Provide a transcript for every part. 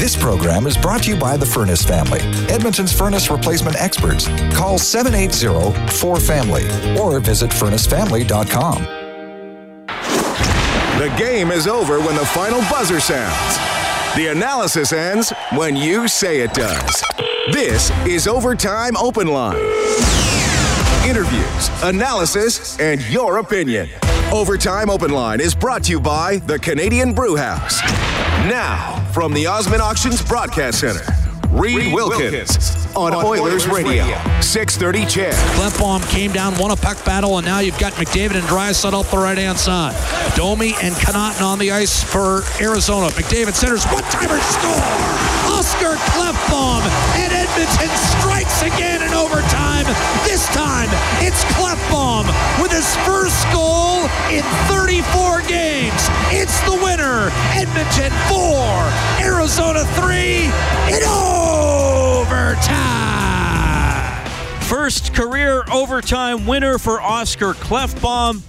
This program is brought to you by the Furnace family, Edmonton's furnace replacement experts. Call 780-4FAMILY or visit furnacefamily.com. The game is over when the final buzzer sounds. The analysis ends when you say it does. This is Overtime Open Line. Interviews, analysis, and your opinion. Overtime Open Line is brought to you by the Canadian Brew House. Now, from the Osmond Auctions Broadcast Center, Reed Wilkins on Oilers Radio, 630 CHED. Klefbom came down, won a puck battle, and now you've got McDavid and Draisaitl up the right-hand side. Domi and Connauton on the ice for Arizona. McDavid centers, one-timer score! Oscar Klefbom, and Edmonton strikes again in overtime. This time, it's Klefbom with his first goal in 34 games. It's the winner. Edmonton 4, Arizona 3, in overtime. First career overtime winner for Oscar Klefbom.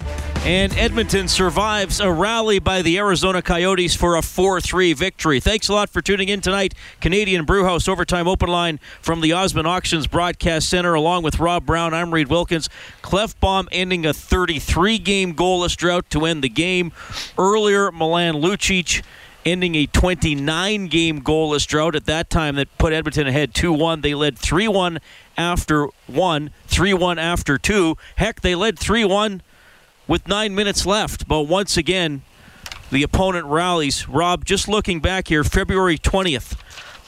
And Edmonton survives a rally by the Arizona Coyotes for a 4 3 victory. Thanks a lot for tuning in tonight. Canadian Brewhouse Overtime Open Line from the Osmond Auctions Broadcast Center, along with Rob Brown. I'm Reed Wilkins. Klefbom ending a 33 game goalless drought to end the game. Earlier, Milan Lucic ending a 29 game goalless drought at that time that put Edmonton ahead 2 1. They led 3 1 after 1, 3 1 after 2. Heck, they led 3 1 with nine minutes left. But once again, the opponent rallies. Rob, just looking back here, February 20th,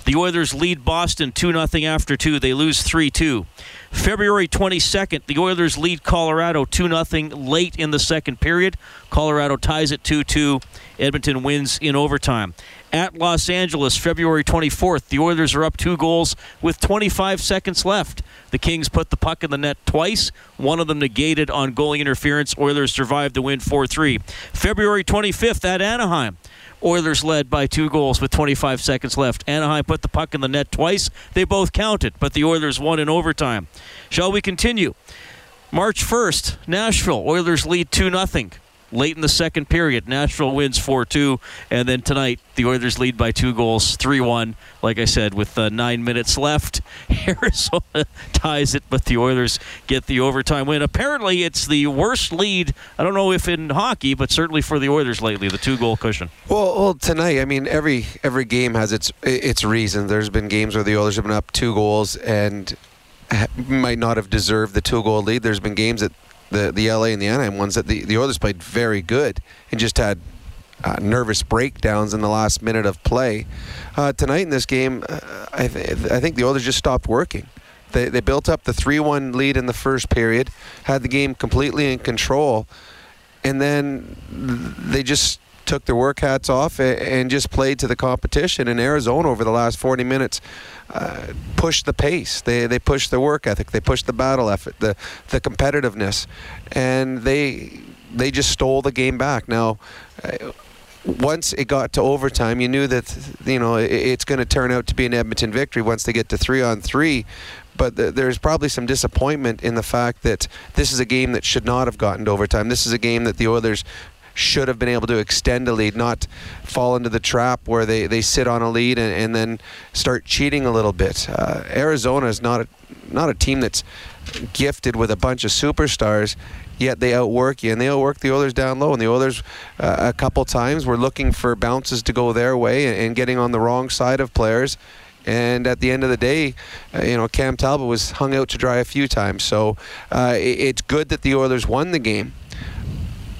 the Oilers lead Boston 2 0 after 2. They lose 3 2. February 22nd, the Oilers lead Colorado 2 0 late in the second period. Colorado ties it 2 2. Edmonton wins in overtime. At Los Angeles, February 24th, the Oilers are up two goals with 25 seconds left. The Kings put the puck in the net twice, one of them negated on goalie interference. Oilers survived the win 4 3. February 25th at Anaheim. Oilers led by two goals with 25 seconds left. Anaheim put the puck in the net twice. They both counted, but the Oilers won in overtime. Shall we continue? March 1st, Nashville. Oilers lead 2 0 late in the second period. Nashville wins 4 2. And then tonight, the Oilers lead by two goals, 3 1. Like I said, with uh, nine minutes left, Arizona ties it, but the Oilers get the overtime win. Apparently, it's the worst lead, I don't know if in hockey, but certainly for the Oilers lately, the two goal cushion. Well, well, tonight, I mean, every every game has its its reason. There's been games where the Oilers have been up two goals and might not have deserved the two goal lead. There's been games that the the LA and the Anaheim ones that the, the Oilers played very good and just had uh, nervous breakdowns in the last minute of play. Uh, tonight in this game, uh, I, th- I think the Oilers just stopped working. They, they built up the 3 1 lead in the first period, had the game completely in control, and then they just took their work hats off and just played to the competition. And Arizona, over the last 40 minutes, uh, pushed the pace. They they pushed the work ethic. They pushed the battle effort, the the competitiveness, and they they just stole the game back. Now. Uh, once it got to overtime, you knew that you know it, it's going to turn out to be an Edmonton victory once they get to three on three. But th- there's probably some disappointment in the fact that this is a game that should not have gotten to overtime. This is a game that the Oilers should have been able to extend a lead, not fall into the trap where they, they sit on a lead and, and then start cheating a little bit. Uh, Arizona is not a, not a team that's gifted with a bunch of superstars, yet they outwork you, and they outwork the Oilers down low. And the Oilers, uh, a couple times, were looking for bounces to go their way and, and getting on the wrong side of players. And at the end of the day, uh, you know, Cam Talbot was hung out to dry a few times. So uh, it, it's good that the Oilers won the game,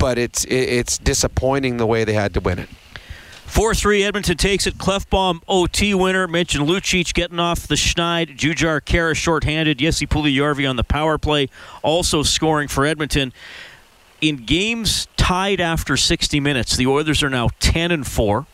but it's it's disappointing the way they had to win it. 4 3, Edmonton takes it. Klefbom OT winner. Mentioned Lucic getting off the schneid. Jujhar Khaira shorthanded. Jesse Puljujärvi on the power play. Also scoring for Edmonton. In games tied after 60 minutes, the Oilers are now 10 and 4.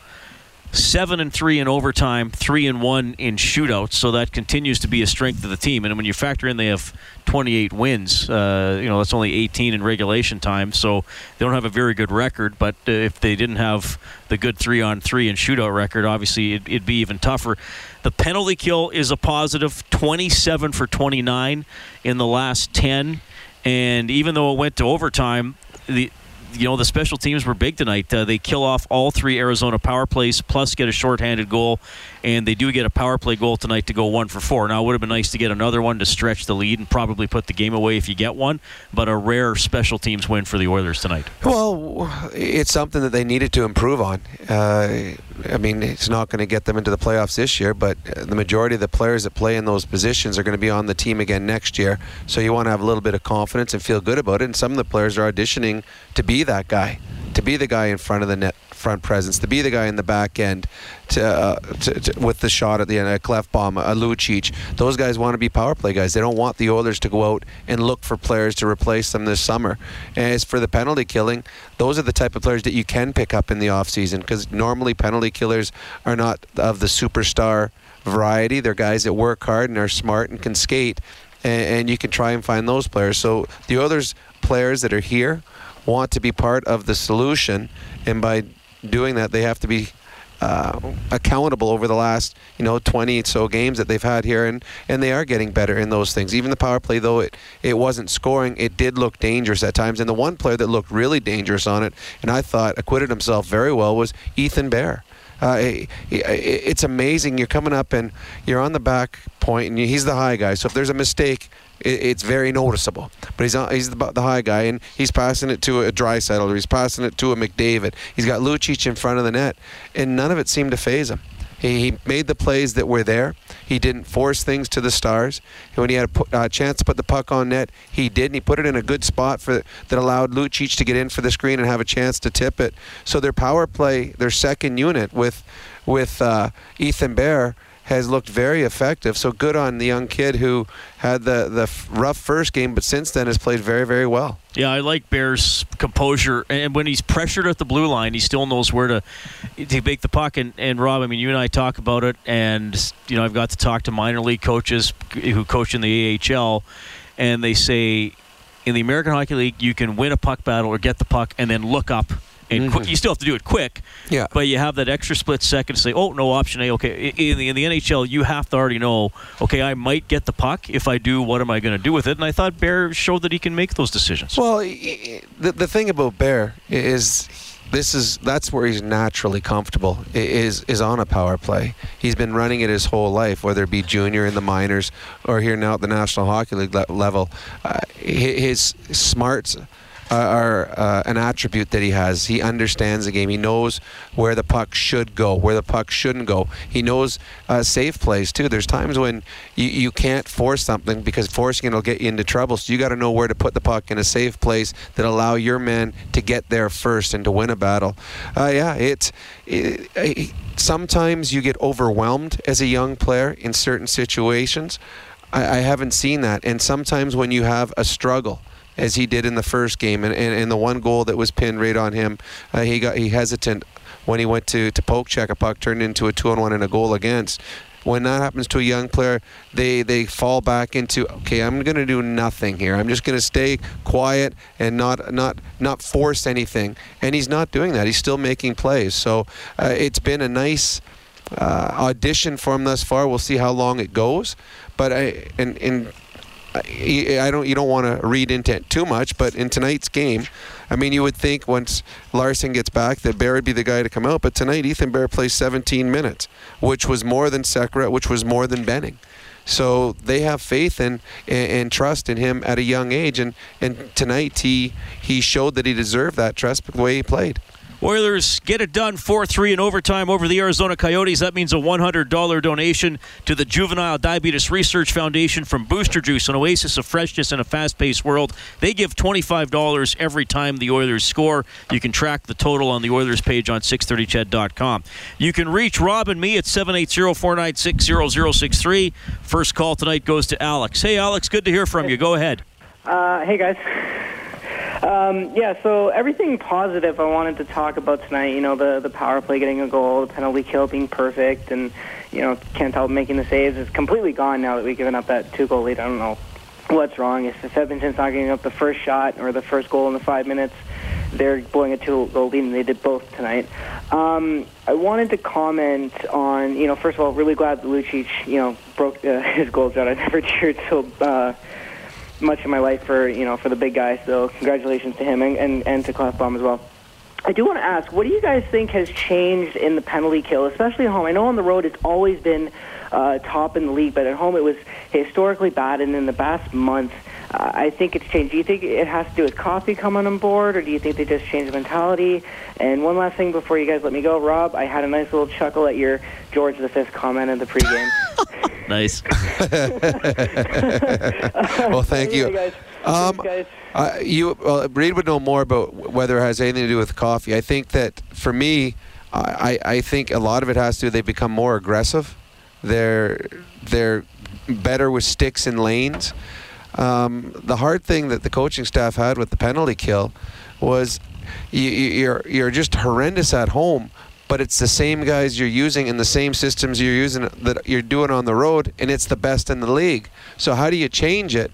Seven and three in overtime, three and one in shootouts. So that continues to be a strength of the team. And when you factor in they have 28 wins, uh, you know that's only 18 in regulation time. So they don't have a very good record. But uh, if they didn't have the good three on three and shootout record, obviously it, it'd be even tougher. The penalty kill is a positive, 27 for 29 in the last 10. And even though it went to overtime, the you know the special teams were big tonight. Uh, they kill off all three Arizona power plays, plus get a shorthanded goal, and they do get a power play goal tonight to go one for four. Now it would have been nice to get another one to stretch the lead and probably put the game away if you get one, but a rare special teams win for the Oilers tonight. Well, it's something that they needed to improve on. Uh, I mean, it's not going to get them into the playoffs this year, but the majority of the players that play in those positions are going to be on the team again next year. So you want to have a little bit of confidence and feel good about it. And some of the players are auditioning to be that guy, to be the guy in front of the net, front presence, to be the guy in the back end, to, uh, to, to with the shot at the end, a Klefbom, a Lucic. Those guys want to be power play guys. They don't want the Oilers to go out and look for players to replace them this summer. As for the penalty killing, those are the type of players that you can pick up in the offseason because normally penalty killers are not of the superstar variety. They're guys that work hard and are smart and can skate. And, and you can try and find those players. So the Oilers players that are here want to be part of the solution, and by doing that, they have to be uh, accountable over the last you know 20 so games that they've had here, and and they are getting better in those things. Even the power play, though it it wasn't scoring, it did look dangerous at times. And the one player that looked really dangerous on it, and I thought acquitted himself very well, was Ethan Bear. Uh, it, it's amazing. You're coming up and you're on the back point, and he's the high guy. So if there's a mistake, it's very noticeable. But he's on, he's the, the, high guy, and he's passing it to a Draisaitl, or he's passing it to a McDavid. He's got Lucic in front of the net, and none of it seemed to phase him. He, he made the plays that were there. He didn't force things to the stars. And when he had a uh, chance to put the puck on net, he did, and he put it in a good spot for that allowed Lucic to get in for the screen and have a chance to tip it. So their power play, their second unit with with uh, Ethan Bear has looked very effective. So good on the young kid who had the the rough first game, but since then has played very very well. Yeah, I like Bear's composure, and when he's pressured at the blue line, he still knows where to to make the puck. And, and Rob, I mean, you and I talk about it, and you know, I've got to talk to minor league coaches who coach in the AHL, and they say in the American Hockey League, you can win a puck battle or get the puck and then look up and mm-hmm. you still have to do it quick. Yeah. But you have that extra split second to say, oh, no option A. Okay, in the, in the NHL, you have to already know, okay, I might get the puck. If I do, what am I going to do with it? And I thought Bear showed that he can make those decisions. Well, the, the thing about Bear is this is that's where he's naturally comfortable is is on a power play. He's been running it his whole life, whether it be junior in the minors or here now at the National Hockey League level. Uh, his smarts are uh, an attribute that he has. He understands the game. He knows where the puck should go, where the puck shouldn't go. He knows uh, safe plays too. There's times when you, you can't force something because forcing it will get you into trouble. So you got to know where to put the puck in a safe place that allow your men to get there first and to win a battle. Uh, yeah, it's it, it, sometimes you get overwhelmed as a young player in certain situations. I haven't seen that, and sometimes when you have a struggle as he did in the first game. And, and, and the one goal that was pinned right on him, uh, he got he hesitant when he went to, to poke check a puck, turned into a two on one and a goal against. When that happens to a young player, they, they fall back into okay. I'm going to do nothing here. I'm just going to stay quiet and not not not force anything. And he's not doing that. He's still making plays. So uh, it's been a nice uh, audition for him thus far. We'll see how long it goes. But I and and I don't. You don't want to read into it too much, but in tonight's game, I mean, you would think once Larsson gets back that Bear would be the guy to come out. But tonight, Ethan Bear plays 17 minutes, which was more than Sekera, which was more than Benning. So they have faith and, and, and trust in him at a young age, and, and tonight he he showed that he deserved that trust the way he played. Oilers get it done 4 3 in overtime over the Arizona Coyotes. That means a $100 donation to the Juvenile Diabetes Research Foundation from Booster Juice, an oasis of freshness in a fast paced world. They give $25 every time the Oilers score. You can track the total on the Oilers page on 630ched.com. You can reach Rob and me at 780 496 0063. First call tonight goes to Alex. Hey, Alex, good to hear from you. Go ahead. Uh, hey, guys. Um, yeah, so everything positive I wanted to talk about tonight. You know, the the power play getting a goal, the penalty kill being perfect, and you know Kent making the saves is completely gone now that we've given up that two goal lead. I don't know what's wrong. If, if Edmonton's not getting up the first shot or the first goal in the five minutes, they're blowing a two-goal lead, and they did both tonight. Um, I wanted to comment on, you know, first of all, really glad that Lucic, you know, broke uh, his goal drought. I never cheered so uh, much of my life for, you know, for the big guy. So congratulations to him and, and, and to Klefbom as well. I do want to ask, what do you guys think has changed in the penalty kill, especially at home? I know on the road it's always been uh, top in the league, but at home it was historically bad, and in the past month, uh, I think it's changed. Do you think it has to do with Coffey coming on board, or do you think they just changed the mentality? And one last thing before you guys let me go, Rob, I had a nice little chuckle at your George V comment in the pregame. nice. well, thank Anyway, you. guys. Um, Thanks, guys. Uh, you, well, Reed would know more about whether it has anything to do with coffee. I think that for me, I, I think a lot of it has to do. They've become more aggressive. They're they're better with sticks and lanes. Um, the hard thing that the coaching staff had with the penalty kill was you, you- you're you're just horrendous at home, but it's the same guys you're using and the same systems you're using that you're doing on the road, and it's the best in the league. So how do you change it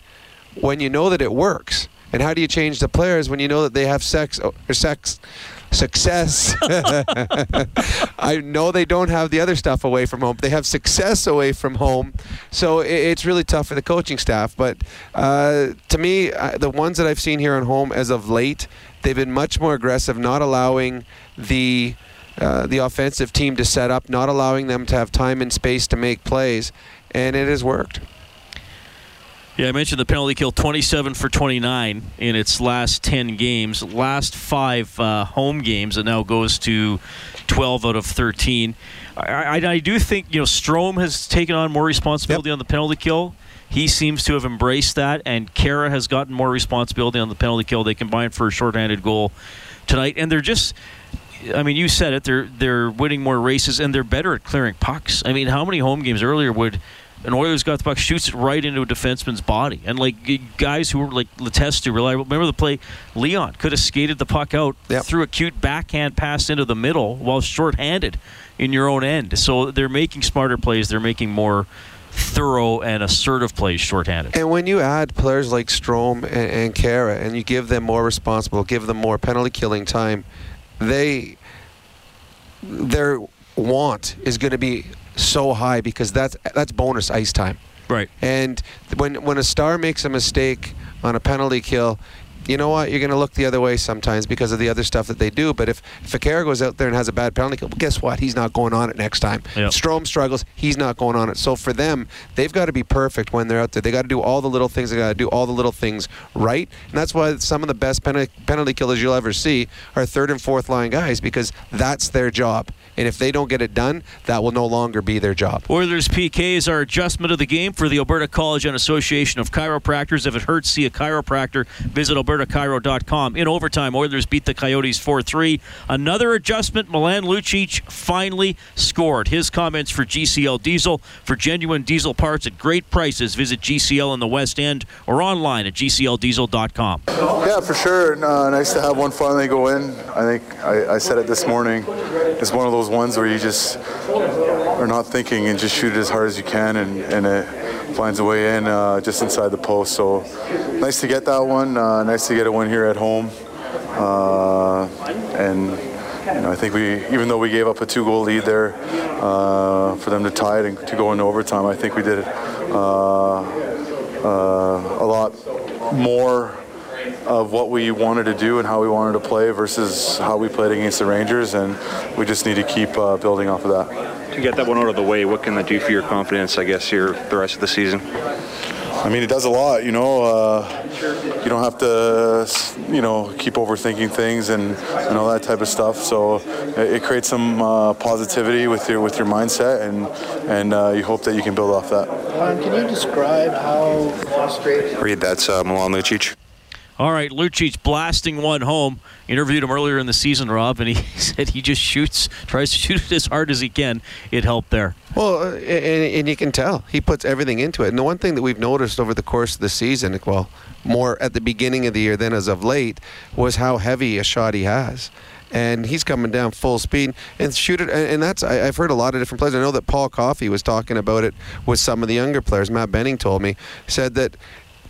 when you know that it works? And how do you change the players when you know that they have sex or sex success? I know they don't have the other stuff away from home. They have success away from home, so i it's really tough for the coaching staff. But uh, to me, uh, the ones that I've seen here on home as of late, they've been much more aggressive, not allowing the uh, the offensive team to set up, not allowing them to have time and space to make plays, and it has worked. Yeah, I mentioned the penalty kill 27 for 29 in its last 10 games. Last five uh, home games, it now goes to 12 out of 13. I, I, I do think, you know, Strome has taken on more responsibility on the penalty kill. He seems to have embraced that, and Khaira has gotten more responsibility on the penalty kill. They combined for a shorthanded goal tonight, and they're just. I mean, you said it. They're they're winning more races, and they're better at clearing pucks. I mean, how many home games earlier would an Oilers got the puck, shoots it right into a defenseman's body, and like guys who were like Letestu, reliable. Remember the play? Leon could have skated the puck out, Yep. threw a cute backhand pass into the middle while shorthanded in your own end. So they're making smarter plays. They're making more thorough and assertive plays shorthanded. And when you add players like Strome and, and Khaira, and you give them more responsible, give them more penalty killing time, they their want is going to be so high because that's that's bonus ice time. Right. And when when a star makes a mistake on a penalty kill, you know what? You're going to look the other way sometimes because of the other stuff that they do. But if if a Khaira goes out there and has a bad penalty kill, well, guess what? He's not going on it next time. Yep. Strome struggles. He's not going on it. So for them, they've got to be perfect when they're out there. They got to do all the little things. They got to do all the little things right. And that's why some of the best penalty penalty killers you'll ever see are third and fourth line guys because that's their job. And if they don't get it done, that will no longer be their job. Oilers PK is our adjustment of the game for the Alberta College and Association of Chiropractors. If it hurts, see a chiropractor. Visit albertachiro.com. In overtime, Oilers beat the Coyotes 4 3. Another adjustment. Milan Lucic finally scored. His comments for GCL Diesel. For genuine diesel parts at great prices, visit GCL in the West End or online at gcldiesel.com. Yeah, for sure. Uh, nice to have one finally go in. I think I, I said it this morning. It's one of those ones where you just are not thinking and just shoot it as hard as you can, and, and it finds a way in uh, just inside the post. So nice to get that one. Uh, nice to get a win here at home. Uh, and you know, I think we, even though we gave up a two-goal lead there uh, for them to tie it and to go into overtime, I think we did it uh, uh, a lot more of what we wanted to do and how we wanted to play versus how we played against the Rangers, and we just need to keep uh, building off of that. To get that one out of the way, what can that do for your confidence, I guess, here the rest of the season? I mean, it does a lot, you know. Uh, you don't have to, you know, keep overthinking things and, and all that type of stuff. So it, it creates some uh, positivity with your with your mindset, and and uh, you hope that you can build off that. Ron, can you describe how frustrated Read that's uh, Milan Lucic. All right, Lucic blasting one home. Interviewed him earlier in the season, Rob, and he said he just shoots, tries to shoot it as hard as he can. It helped there. Well, uh, and, and you can tell he puts everything into it. And the one thing that we've noticed over the course of the season, well, more at the beginning of the year than as of late, was how heavy a shot he has and he's coming down full speed and shoot it. And that's I, have heard a lot of different players. I know that Paul Coffey was talking about it with some of the younger players. Matt Benning told me said that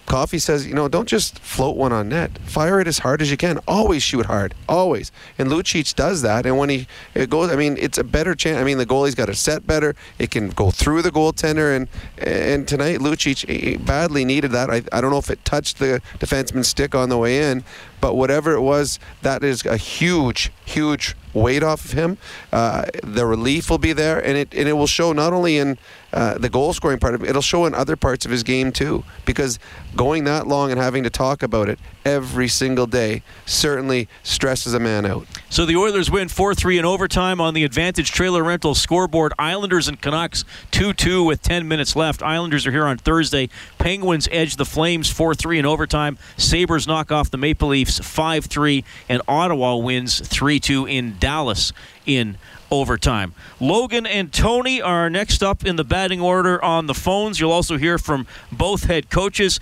Coffey says, you know, don't just float one on net. Fire it as hard as you can. Always shoot hard. Always. And Lucic does that. And when he it goes, I mean, it's a better chance. I mean, the goalie's got to set better. It can go through the goaltender. And and tonight, Lucic badly needed that. I, I don't know if it touched the defenseman's stick on the way in, but whatever it was, that is a huge, huge weight off of him. Uh, the relief will be there, and it and it will show not only in uh, the goal scoring part of it, it'll show in other parts of his game too. Because going that long and having to talk about it every single day certainly stresses a man out. So the Oilers win 4 3 in overtime on the Advantage Trailer Rental scoreboard. Islanders and Canucks 2 2 with 10 minutes left. Islanders are here on Thursday. Penguins edge the Flames 4 3 in overtime. Sabres knock off the Maple Leafs 5 3. And Ottawa wins 3 2 in Dallas in overtime. Logan and Tony are next up in the batting order on the phones. You'll also hear from both head coaches.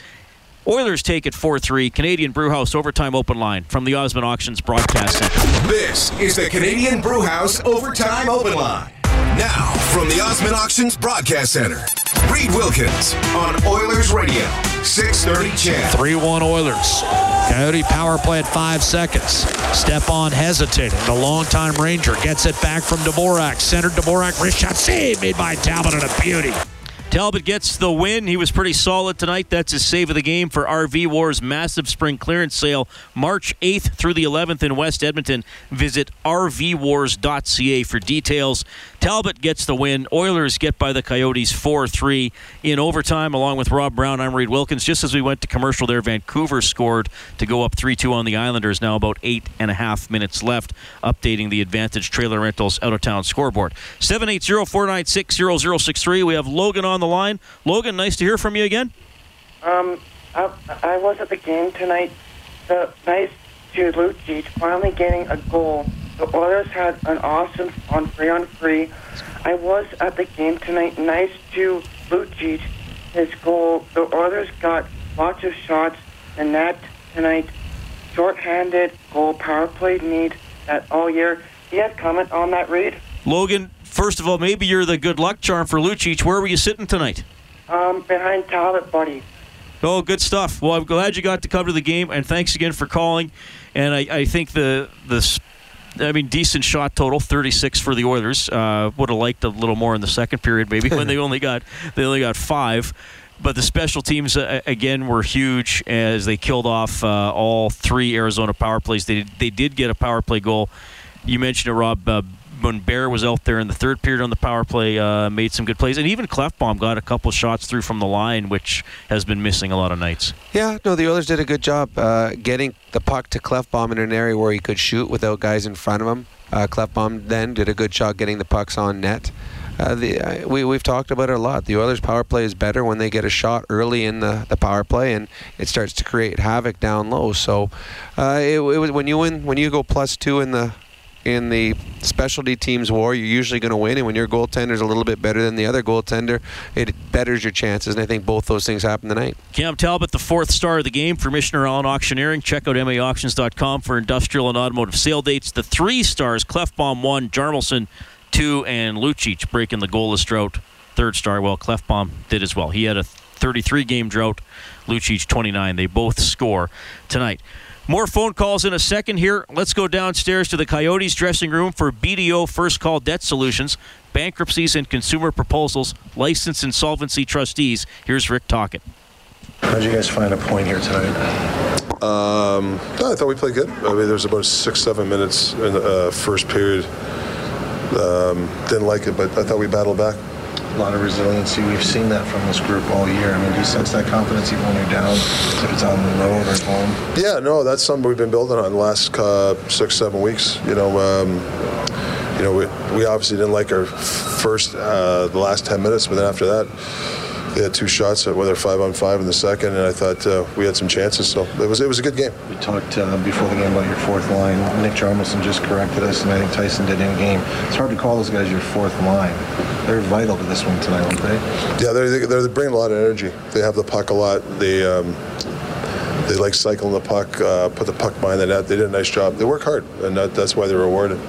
Oilers take it 4 3. Canadian Brewhouse Overtime Open Line from the Osmond Auctions Broadcast Center. This is the Canadian Brewhouse Overtime Open Line. Now, from the Osmond Auctions Broadcast Center, Reed Wilkins on Oilers Radio, 630 CHED. 3 1 Oilers. Coyote power play at five seconds. Stepan hesitating. The longtime Ranger gets it back from Dvorak. Centered Dvorak. Wrist shot save made by Talbot and a beauty. Talbot gets the win. He was pretty solid tonight. That's his save of the game for RV Wars massive spring clearance sale, March 8th through the 11th in West Edmonton. Visit rvwars.ca for details. Talbot gets the win. Oilers get by the Coyotes 4 3 in overtime, along with Rob Brown. I'm Reed Wilkins. Just as we went to commercial there, Vancouver scored to go up 3 2 on the Islanders. Now about eight and a half minutes left, updating the Advantage Trailer Rentals out of town scoreboard. 780 496 0063. We have Logan on the line. Logan, nice to hear from you again. Um, I, I was at the game tonight. The nice to Lucic finally getting a goal. The Oilers had an awesome on free on free. I was at the game tonight. Nice to Lucic, his goal. The Oilers got lots of shots. The net tonight, short-handed goal power play need that all year. He has comment on that, Reed? Logan, first of all, maybe you're the good luck charm for Lucic. Where were you sitting tonight? Um, behind Talbot, buddy. Oh, good stuff. Well, I'm glad you got to cover the game, and thanks again for calling. And I, I think the the I mean, decent shot total, 36 for the Oilers. Uh, would have liked a little more in the second period, maybe when they only got they only got five. But the special teams uh, again were huge as they killed off uh, all three Arizona power plays. They they did get a power play goal. You mentioned it, Rob. When Bear was out there in the third period on the power play, uh, made some good plays, and even Klefbom got a couple shots through from the line, which has been missing a lot of nights. Yeah, no, the Oilers did a good job uh, getting the puck to Klefbom in an area where he could shoot without guys in front of him. Uh, Klefbom then did a good job getting the pucks on net. Uh, the, uh, we, we've talked about it a lot. The Oilers' power play is better when they get a shot early in the, the power play, and it starts to create havoc down low. So, uh, it, it was when you win, when you go plus two in the in the specialty teams war, you're usually going to win. And when your goaltender's a little bit better than the other goaltender, it betters your chances. And I think both those things happened tonight. Cam Talbot, the fourth star of the game for Michener Allen Auctioneering. Check out maauctions.com for industrial and automotive sale dates. The three stars, Klefbom one, Hjalmarsson two, and Lucic breaking the goalless drought. Third star, well, Klefbom did as well. He had a 33 game drought. Lucic 29. They both score tonight. More phone calls in a second here. Let's go downstairs to the Coyotes dressing room for BDO First Call Debt Solutions, bankruptcies and consumer proposals, licensed insolvency trustees. Here's Rick talking. How did you guys find a point here tonight? Um, no, I thought we played good. I mean, there was about six, seven minutes in the uh, first period. Um, didn't like it, but I thought we battled back a lot of resiliency. We've seen that from this group all year. I mean, do you sense that confidence even when you're down, if it's on the road or home? Yeah, no, that's something we've been building on the last uh, six, seven weeks. You know, um, you know, we, we obviously didn't like our first, uh, the last 10 minutes, but then after that, they had two shots, at whether five on five in the second, and I thought uh, we had some chances. So it was it was a good game. We talked uh, before the game about your fourth line. Nick Hjalmarsson just corrected us, and I think Tyson did in game. It's hard to call those guys your fourth line. They're vital to this one tonight, aren't they? Yeah, they're, they're, they bring a lot of energy. They have the puck a lot. They um, they like cycling the puck, uh, put the puck behind the net. They did a nice job. They work hard, and that, that's why they're rewarded.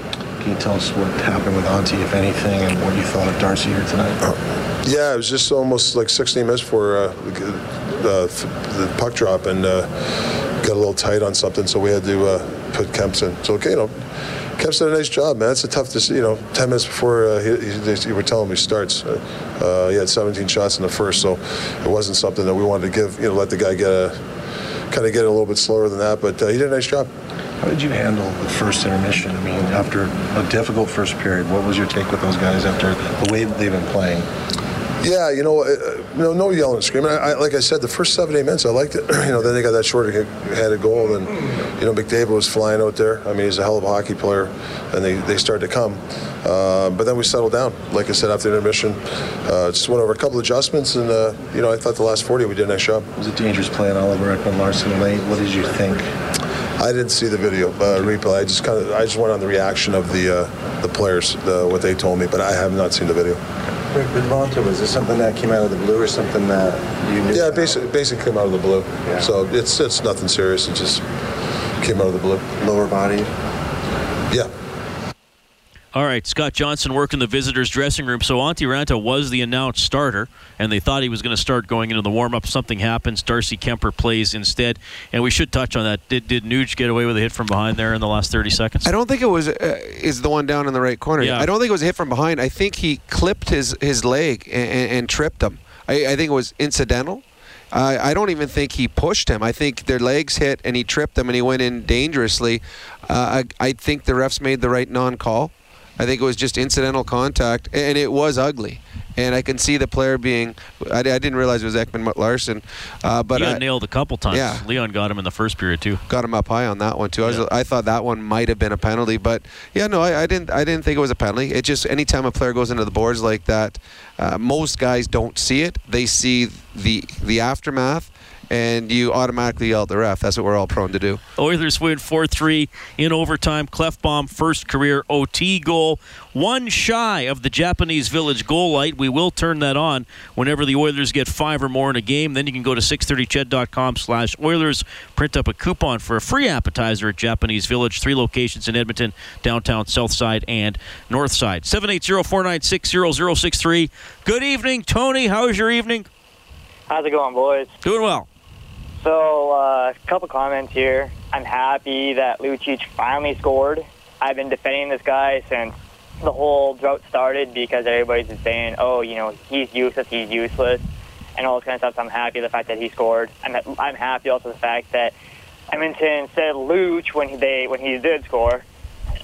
Can you tell us what happened with Antti, if anything, and what you thought of Darcy here tonight? Yeah, it was just almost like 16 minutes for uh, the, the puck drop and uh, got a little tight on something, so we had to uh, put Kemps in. So, okay, you know, Kemp's did a nice job, man. It's a tough to you know, 10 minutes before uh, he, he, he were telling me starts. Uh, he had 17 shots in the first, so it wasn't something that we wanted to give, you know, let the guy get a, kind of get a little bit slower than that, but uh, he did a nice job. How did you handle the first intermission? I mean, after a difficult first period, what was your take with those guys after the way that they've been playing? Yeah, you know, uh, no, no yelling and screaming. I, I, like I said, the first seven, eight minutes, I liked it. you know, then they got that short-handed goal, and you know, McDavid was flying out there. I mean, he's a hell of a hockey player, and they, they started to come. Uh, but then we settled down. Like I said, after the intermission, uh, just went over a couple adjustments, and uh, you know, I thought the last 40 we did a nice job. It was a dangerous play on Oliver Ekman Larsson late. What did you think? I didn't see the video uh, replay. I just kind of I just went on the reaction of the uh, the players, the, what they told me, but I have not seen the video. With was this something that came out of the blue or something that you knew? Yeah, basically, basically came out of the blue. Yeah. So it's it's nothing serious. It just came out of the blue. Lower body. All right, Scott Johnson working the visitors' dressing room. So Antti Raanta was the announced starter, and they thought he was going to start going into the warm-up. Something happens. Darcy Kemper plays instead, and we should touch on that. Did did Nuge get away with a hit from behind there in the last 30 seconds? I don't think it was. Uh, is the one down in the right corner? Yeah. I don't think it was a hit from behind. I think he clipped his his leg and, and, and tripped him. I, I think it was incidental. Uh, I don't even think he pushed him. I think their legs hit and he tripped them and he went in dangerously. Uh, I, I think the refs made the right non-call. I think it was just incidental contact, and it was ugly. And I can see the player being. I, I didn't realize it was Ekman Larsson, uh, but he got I, nailed a couple times. Yeah. Leon got him in the first period too. got him up high on that one too. I, was, I thought that one might have been a penalty, but yeah, no, I, I didn't. I didn't think it was a penalty. It just anytime a player goes into the boards like that, uh, most guys don't see it. They see the the aftermath, and you automatically yell at the ref. That's what we're all prone to do. Oilers win 4-3 in overtime. Klefbom first career OT goal. One shy of the Japanese Village goal light. We will turn that on whenever the Oilers get five or more in a game. Then you can go to 630ched.com slash Oilers. Print up a coupon for a free appetizer at Japanese Village. Three locations in Edmonton, downtown, south side, and north side. 780-496-0063. Good evening, Tony. How's your evening? How's it going, boys? Doing well. So, a uh, couple comments here. I'm happy that Lucic finally scored. I've been defending this guy since the whole drought started because everybody's been saying, oh, you know, he's useless, he's useless, and all this kind of stuff. So I'm happy the fact that he scored. I'm, I'm happy also the fact that Edmonton said Luch when he, they when he did score.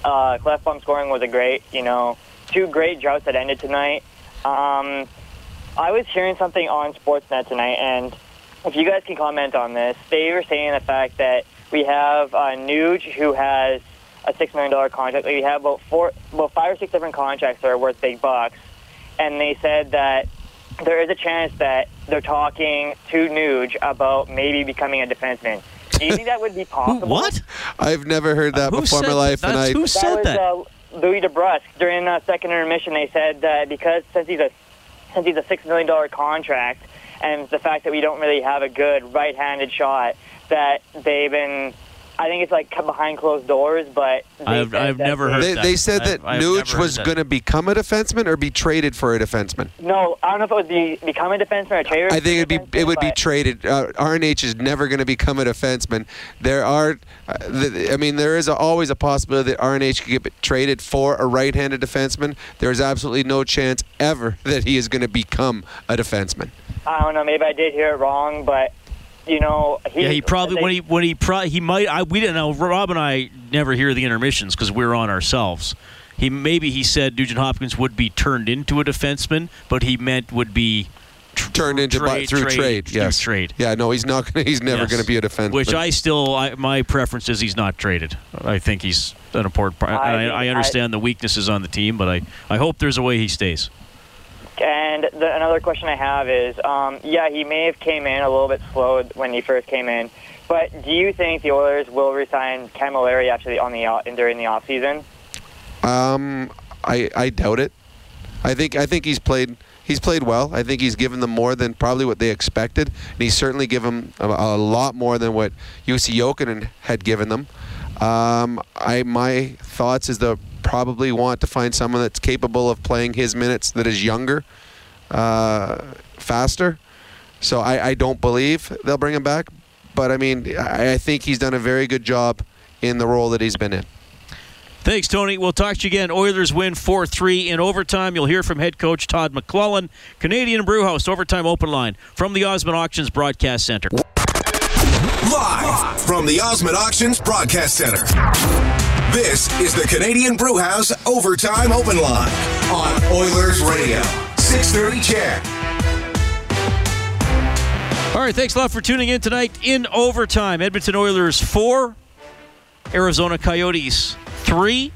Uh, Klefbom scoring was a great, you know, two great droughts that ended tonight. Um, I was hearing something on Sportsnet tonight, and if you guys can comment on this, they were saying the fact that we have uh, Nuge who has a six million dollar contract. We have about four, about five or six different contracts that are worth big bucks, and they said that there is a chance that they're talking to Nuge about maybe becoming a defenseman. Do you think that would be possible? What? I've never heard that who before in my life, that? and I. Who said that? Was, uh, Louie DeBrusk during uh, second intermission. They said that because since he's a since he's a six million dollar contract, and the fact that we don't really have a good right-handed shot, that they've been. I think it's like behind closed doors, but they I've, I've never heard They, that. they said that I've Nuge never heard was going to become a defenseman or be traded for a defenseman. No, I don't know if it would be become a defenseman or a trader. I think it'd be it would be traded. Uh, RNH is never going to become a defenseman. There are, uh, th- I mean, there is a, always a possibility that RNH could get traded for a right-handed defenseman. There is absolutely no chance ever that he is going to become a defenseman. I don't know. Maybe I did hear it wrong, but you know, he, yeah, he probably they- when he when he pro, he might. I, we didn't know. Rob and I never hear the intermissions because we're on ourselves. He maybe he said Nugent Hopkins would be turned into a defenseman, but he meant would be Turned into bu- trade, through trade, trade. through trade. Yeah, no, he's not. Gonna, he's never Yes. going to be a defenseman. Which I still, I, my preference is he's not traded. I think he's an important part. I- I, I, I- understand the weaknesses on the team, but I, I hope there's a way he stays. And the, another question I have is, um, yeah, he may have came in a little bit slow when he first came in, but do you think the Oilers will resign Camilleri actually on the uh, during the off season? Um, I I doubt it. I think I think he's played he's played well. I think he's given them more than probably what they expected, and he's certainly given them a, a lot more than what Jussi Jokinen had given them. Um, I my thoughts is they'll probably want to find someone that's capable of playing his minutes that is younger, uh, faster. So I, I don't believe they'll bring him back, but I mean I, I think he's done a very good job in the role that he's been in. Thanks, Tony. We'll talk to you again. Oilers win 4 3 in overtime. You'll hear from head coach Todd McLellan. Canadian Brewhouse Overtime Open Line from the Osmond Auctions Broadcast Center. Live from the Osmond Auctions Broadcast Center. This is the Canadian Brewhouse Overtime Open Line on Oilers Radio. 630 CHED. All right, thanks a lot for tuning in tonight in overtime. Edmonton Oilers 4, Arizona Coyotes 3.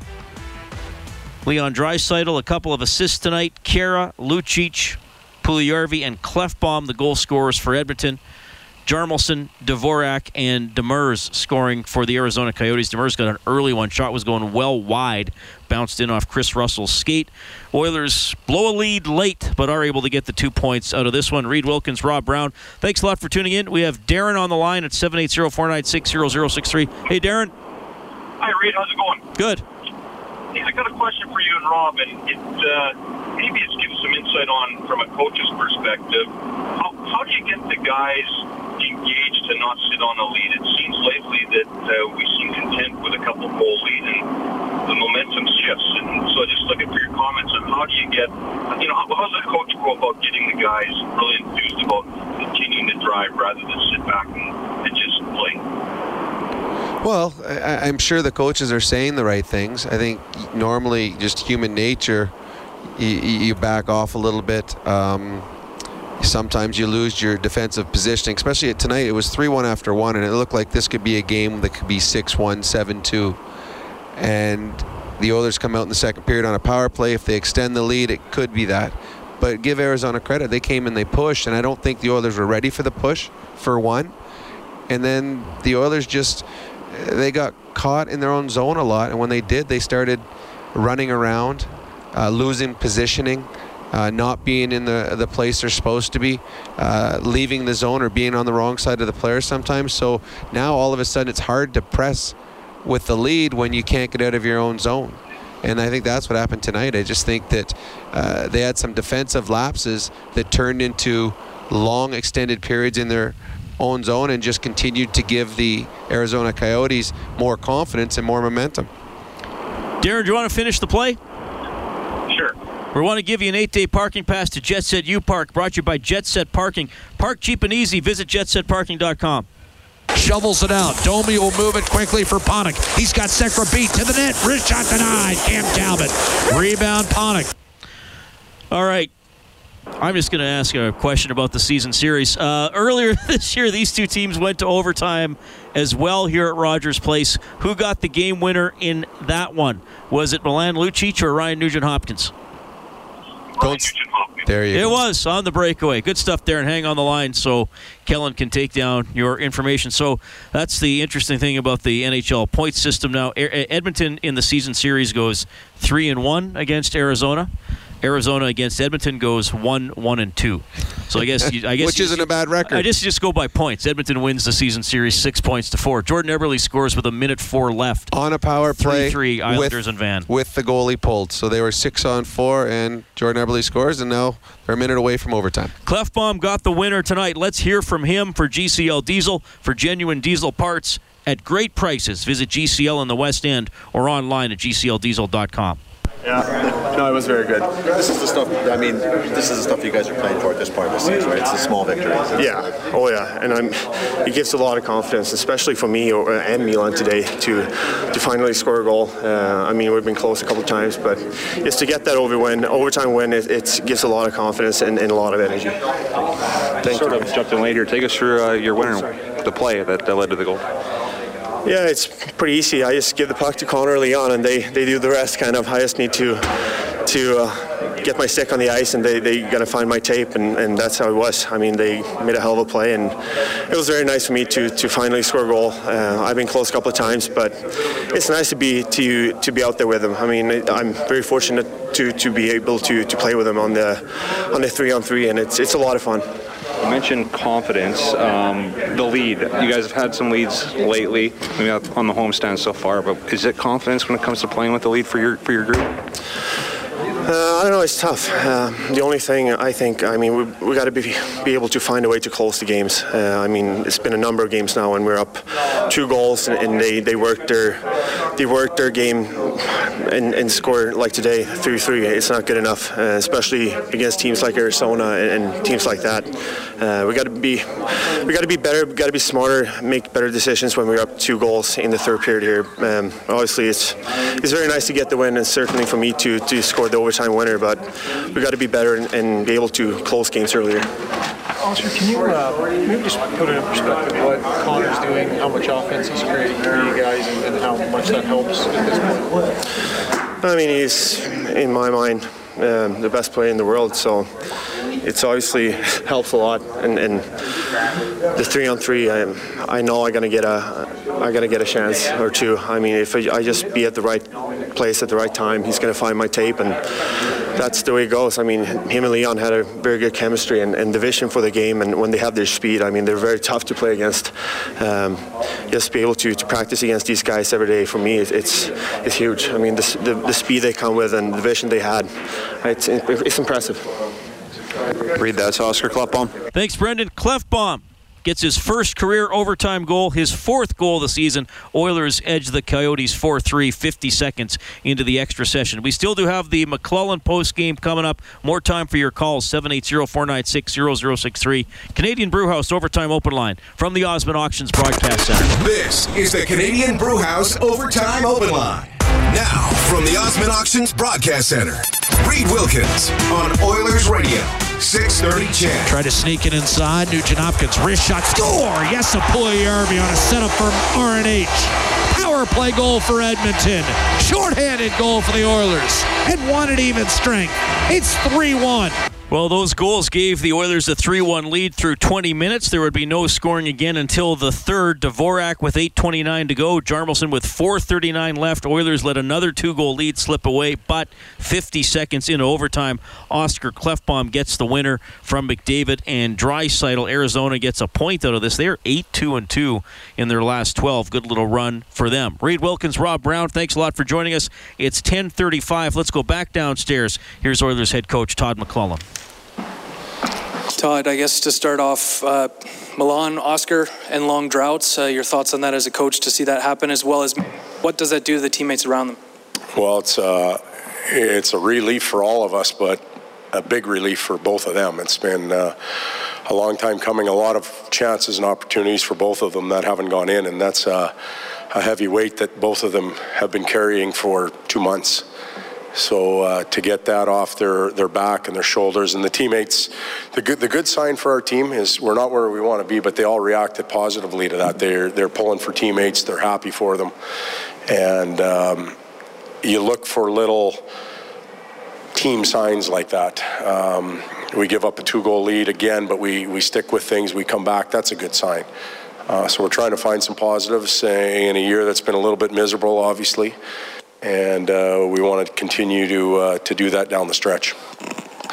Leon Draisaitl, a couple of assists tonight. Khaira, Lucic, Puljujarvi, and Klefbom, the goal scorers for Edmonton. Hjalmarsson, Dvorak, and Demers scoring for the Arizona Coyotes. Demers got an early one. Shot was going well wide. Bounced in off Kris Russell's skate. Oilers blow a lead late, but are able to get the two points out of this one. Reed Wilkins, Rob Brown. Thanks a lot for tuning in. We have Darren on the line at 780 496 0063. Hey, Darren. Hi, Reed. How's it going? Good. I got a question for you and Rob, and it uh, maybe it's gives some insight on from a coach's perspective. How, how do you get the guys engaged to not sit on a lead? It seems lately that uh, we seem content with a couple goal lead, and the momentum shifts. And so, just looking for your comments on how do you get, you know, how, how does a coach go about getting the guys really enthused about continuing to drive rather than sit back and, and just play? Well, I, I'm sure the coaches are saying the right things. I think normally, just human nature, you, you back off a little bit. Um, sometimes you lose your defensive positioning, especially tonight. It was 3 1 after one, and it looked like this could be a game that could be 6 1, 7 2. And the Oilers come out in the second period on a power play. If they extend the lead, it could be that. But give Arizona credit. They came and they pushed, and I don't think the Oilers were ready for the push, for one. And then the Oilers just they got caught in their own zone a lot, and when they did, they started running around, uh, losing positioning, uh, not being in the the place they're supposed to be, uh, leaving the zone or being on the wrong side of the player sometimes. So now all of a sudden it's hard to press with the lead when you can't get out of your own zone. And I think that's what happened tonight. I just think that uh, they had some defensive lapses that turned into long extended periods in their own zone and just continued to give the Arizona Coyotes more confidence and more momentum. Darren, do you want to finish the play? Sure. We want to give you an eight-day parking pass to Jet Set U Park, brought to you by Jet Set Parking. Park cheap and easy. Visit jetsetparking.com. Shovels it out. Domi will move it quickly for Panik. He's got Sekera beat to the net. Wrist shot denied. Cam Talbot. Rebound Panik. All right. I'm just going to ask a question about the season series. Uh, earlier this year, these two teams went to overtime as well here at Rogers Place. Who got the game winner in that one? Was it Milan Lucic or Ryan Nugent Hopkins? There you go. It go. was on the breakaway. Good stuff, there, and Hang on the line so Kellen can take down your information. So that's the interesting thing about the NHL point system now. Edmonton in the season series goes three and one against Arizona. Arizona against Edmonton goes one, one, and two. So I guess you, I guess Which you- isn't a bad record. I just just go by points. Edmonton wins the season series six points to four. Jordan Eberle scores with a minute four left on a power play. Three three Islanders with, and Van. with the goalie pulled. So they were six on four, and Jordan Eberle scores, and now they're a minute away from overtime. Klefbom got the winner tonight. Let's hear from him for GCL Diesel for genuine diesel parts at great prices. Visit GCL in the West End or online at gcldiesel.com. Yeah, no, it was very good. This is the stuff. I mean, this is the stuff you guys are playing for at this point of the season, right? It's the small victories. Yeah, oh yeah, and I'm, it gives a lot of confidence, especially for me or, and Milan today to to finally score a goal. Uh, I mean, we've been close a couple of times, but just to get that over win, overtime win, it, it gives a lot of confidence and, and a lot of energy. Thank sort you. of jumped in late here. Take us through uh, your winner, the play that, that led to the goal. Yeah, it's pretty easy. I just give the puck to Connor early on, and they, they do the rest. Kind of, I just need to to uh, get my stick on the ice, and they they got to find my tape, and, and that's how it was. I mean, they made a hell of a play, and it was very nice for me to to finally score a goal. Uh, I've been close a couple of times, but it's nice to be to to be out there with them. I mean, I'm very fortunate to to be able to to play with them on the on the three on three, and it's it's a lot of fun. You mentioned confidence, um, the lead. You guys have had some leads lately, maybe on the homestand so far, but is it confidence when it comes to playing with the lead for your for your group? Uh, I don't know. It's tough. Uh, the only thing I think, I mean, we we got to be be able to find a way to close the games. Uh, I mean, it's been a number of games now, and we're up two goals, and, and they, they worked their they worked their game and, and score like today three three. It's not good enough, uh, especially against teams like Arizona and, and teams like that. Uh, we got to be we got to be better. Got to be smarter, make better decisions when we're up two goals in the third period here. Um, obviously, it's it's very nice to get the win, and certainly for me to to score the overtime winner. But we got to be better and, and be able to close games earlier. Oscar, can you uh, maybe just put it in perspective what Connor's doing, how much offense he's creating for you guys, and, and how much that helps at this point? I mean, he's in my mind um, the best player in the world. So it's obviously helps a lot. And, and the three on three, I, I know I'm gonna get a I gotta get a chance or two. I mean, if I, I just be at the right place at the right time, he's gonna find my tape and. That's the way it goes. I mean, him and Leon had a very good chemistry and, and the vision for the game. And when they have their speed, I mean, they're very tough to play against. Um, just be able to, to practice against these guys every day for me, it's it's huge. I mean, the, the, the speed they come with and the vision they had, it's, it's impressive. Read that's Oscar Klefbom. Thanks, Brendan. Klefbom gets his first career overtime goal, his fourth goal of the season. Oilers edge the Coyotes 4 3, 50 seconds into the extra session. We still do have the McLellan post game coming up. More time for your calls 780 496 0063. Canadian Brewhouse Overtime Open Line from the Osmond Auctions Broadcast Center. This is the Canadian Brewhouse Overtime Open Line. Now, from the Osmond Auctions Broadcast Center, Reid Wilkins on Oilers Radio, 630 CHED. Try to sneak it inside. Nugent Hopkins, wrist shot, score! Yes, a Puljujarvi on a setup from RNH. Power play goal for Edmonton. Shorthanded goal for the Oilers. And one at even strength. It's 3 1. Well, those goals gave the Oilers a 3 1 lead through 20 minutes. There would be no scoring again until the third. Dvorak with 8.29 to go. Hjalmarsson with 4.39 left. Oilers let another two goal lead slip away, but 50 seconds into overtime, Oscar Klefbom gets the winner from McDavid and Draisaitl. Arizona gets a point out of this. They're 8 2 and 2 in their last 12. Good little run for them. Reid Wilkins, Rob Brown, thanks a lot for joining us. It's 10.35. Let's go back downstairs. Here's Oilers head coach Todd McLellan. I guess to start off, uh, Milan, Oscar, and long droughts. Uh, your thoughts on that as a coach to see that happen, as well as what does that do to the teammates around them? Well, it's uh, it's a relief for all of us, but a big relief for both of them. It's been uh, a long time coming. A lot of chances and opportunities for both of them that haven't gone in, and that's uh, a heavy weight that both of them have been carrying for two months. So uh, to get that off their, their back and their shoulders, and the teammates, the good the good sign for our team is we're not where we want to be, but they all reacted positively to that. They're they're pulling for teammates. They're happy for them, and um, you look for little team signs like that. Um, we give up a two goal lead again, but we we stick with things. We come back. That's a good sign. Uh, so we're trying to find some positives in a year that's been a little bit miserable, obviously and uh, we want to continue to uh, to do that down the stretch.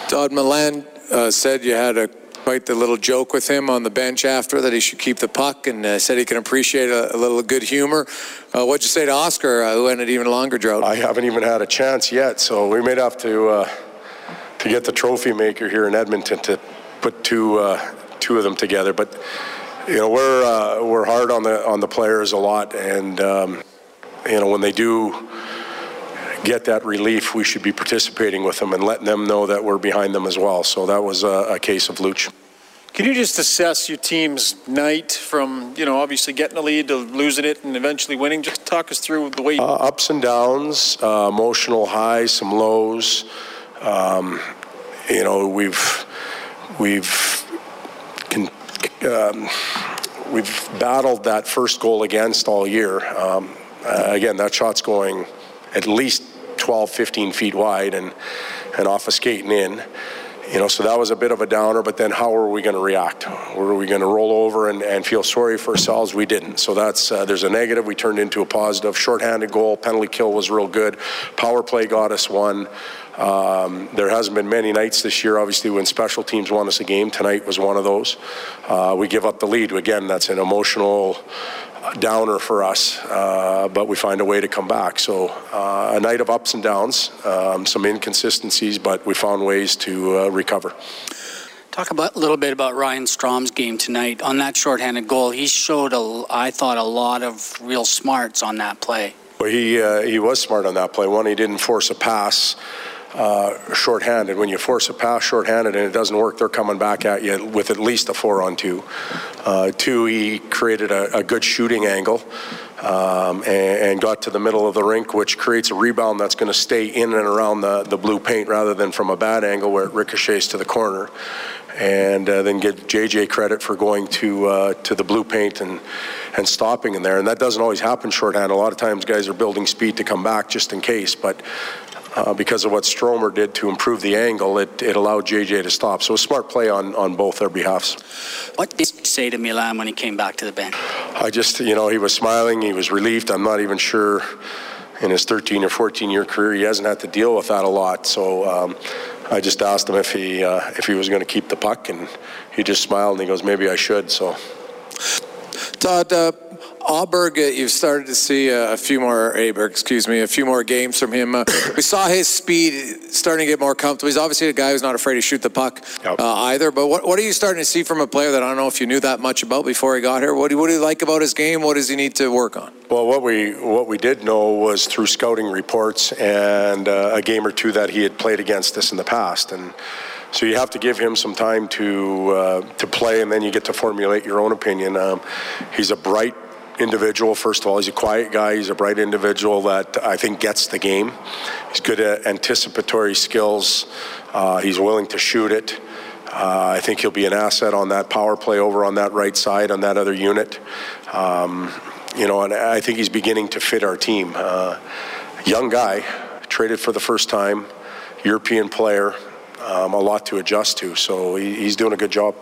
Todd Milan uh, said you had a quite the little joke with him on the bench after that he should keep the puck, and uh, said he can appreciate a, a little good humor. Uh, what'd you say to Oscar, uh, who an even longer drought? I haven't even had a chance yet, so we may have to to get the trophy maker here in Edmonton to put two two of them together, but. You know we're we're hard on the on the players a lot, and um, you know when they do get that relief, we should be participating with them and letting them know that we're behind them as well. So that was a, a case of Luch. Can you just assess your team's night from, you know, obviously getting a lead to losing it and eventually winning? Just talk us through the way. Uh, ups and downs, uh, emotional highs, some lows. Um, you know, we've we've can, um, we've battled that first goal against all year. Um, uh, again, that shot's going at least 12, 15 feet wide, and and off of skating in. You know, so that was a bit of a downer, but then how are we going to react? Were we going to roll over and, and feel sorry for ourselves? We didn't. So that's, uh, there's a negative. We turned into a positive. Shorthanded goal, penalty kill was real good. Power play got us one. Um, there hasn't been many nights this year, obviously, when special teams won us a game. Tonight was one of those. Uh, we give up the lead. Again, that's an emotional downer for us, uh, but we find a way to come back. So uh, a night of ups and downs, um, some inconsistencies, but we found ways to uh, recover. Talk about a little bit about Ryan Strome's game tonight on that shorthanded goal. He showed, a, I thought, a lot of real smarts on that play. Well, he uh, he was smart on that play. One, he didn't force a pass uh, shorthanded. When you force a pass shorthanded and it doesn't work, they're coming back at you with at least a four on two. Uh, two, he created a, a good shooting angle. Um, and, and, got to the middle of the rink, which creates a rebound that's going to stay in and around the, the blue paint rather than from a bad angle where it ricochets to the corner. And uh, then give JJ credit for going to uh, to the blue paint and and stopping in there. And that doesn't always happen shorthand. A lot of times, guys are building speed to come back just in case. But uh, because of what Stromer did to improve the angle, it, it allowed JJ to stop. So a smart play on, on both their behalfs. What did he say to Milan when he came back to the bench? I just, you know, he was smiling, he was relieved. I'm not even sure in his 13 or 14 year career he hasn't had to deal with that a lot. So um, I just asked him if he uh, if he was going to keep the puck, and he just smiled and he goes, "Maybe I should." So. Todd, uh, Aberg, uh, you've started to see a, a few more Aberg, excuse me, a few more games from him. Uh, we saw his speed starting to get more comfortable. He's obviously a guy who's not afraid to shoot the puck uh, either. But what, what are you starting to see from a player that I don't know if you knew that much about before he got here? What do, what do you like about his game? What does he need to work on? Well, what we what we did know was through scouting reports and uh, a game or two that he had played against us in the past, and. So you have to give him some time to uh, to play, and then you get to formulate your own opinion. Um, he's a bright individual. First of all, he's a quiet guy. He's a bright individual that I think gets the game. He's good at anticipatory skills. Uh, he's willing to shoot it. Uh, I think he'll be an asset on that power play over on that right side on that other unit. Um, you know, and I think he's beginning to fit our team. Uh, young guy, traded for the first time, European player, um, a lot to adjust to. So he, he's doing a good job.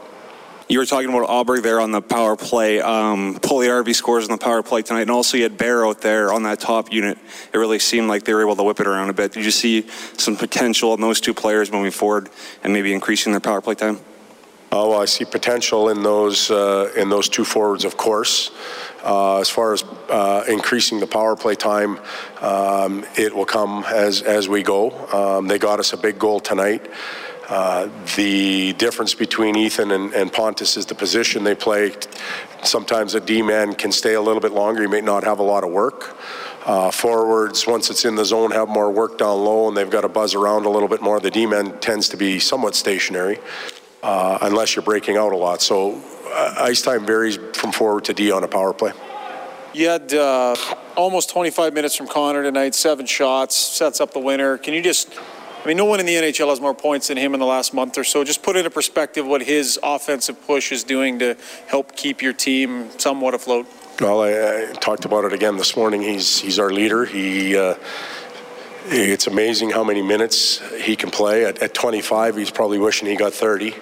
You were talking about Aberg there on the power play. Um, Puljujarvi scores on the power play tonight, and also you had Bear out there on that top unit. It really seemed like they were able to whip it around a bit. Did you see some potential in those two players moving forward and maybe increasing their power play time? Oh, well, I see potential in those uh, in those two forwards, of course. Uh, as far as uh, increasing the power play time, um, it will come as as we go. Um, they got us a big goal tonight. Uh, the difference between Ethan and, and, Pontus is the position they play. Sometimes a D man can stay a little bit longer. He may not have a lot of work. Uh, forwards, once it's in the zone, have more work down low and they've got to buzz around a little bit more. The D man tends to be somewhat stationary uh, unless you're breaking out a lot. So uh, ice time varies from forward to D on a power play. You had uh, almost 25 minutes from Connor tonight, seven shots, sets up the winner. Can you just I mean, no one in the NHL has more points than him in the last month or so. Just put into perspective what his offensive push is doing to help keep your team somewhat afloat. Well, I, I talked about it again this morning. He's he's our leader. He. Uh, it's amazing how many minutes he can play. At, at 25, he's probably wishing he got 30.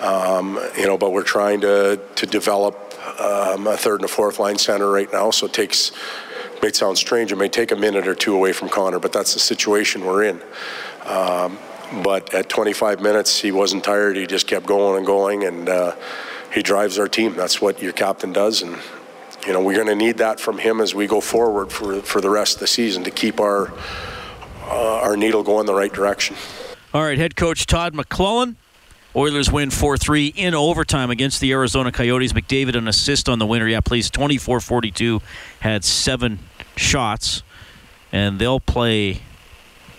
Um, you know, but we're trying to to develop um, a third and a fourth line center right now. So it takes. May sound strange. It may take a minute or two away from Connor, but that's the situation we're in. Um, but at 25 minutes, he wasn't tired. He just kept going and going, and uh, he drives our team. That's what your captain does, and you know we're going to need that from him as we go forward for for the rest of the season to keep our uh, our needle going the right direction. All right, head coach Todd McLellan. Oilers win 4 3 in overtime against the Arizona Coyotes. McDavid, an assist on the winner. Yeah, plays 24 42, had seven shots, and they'll play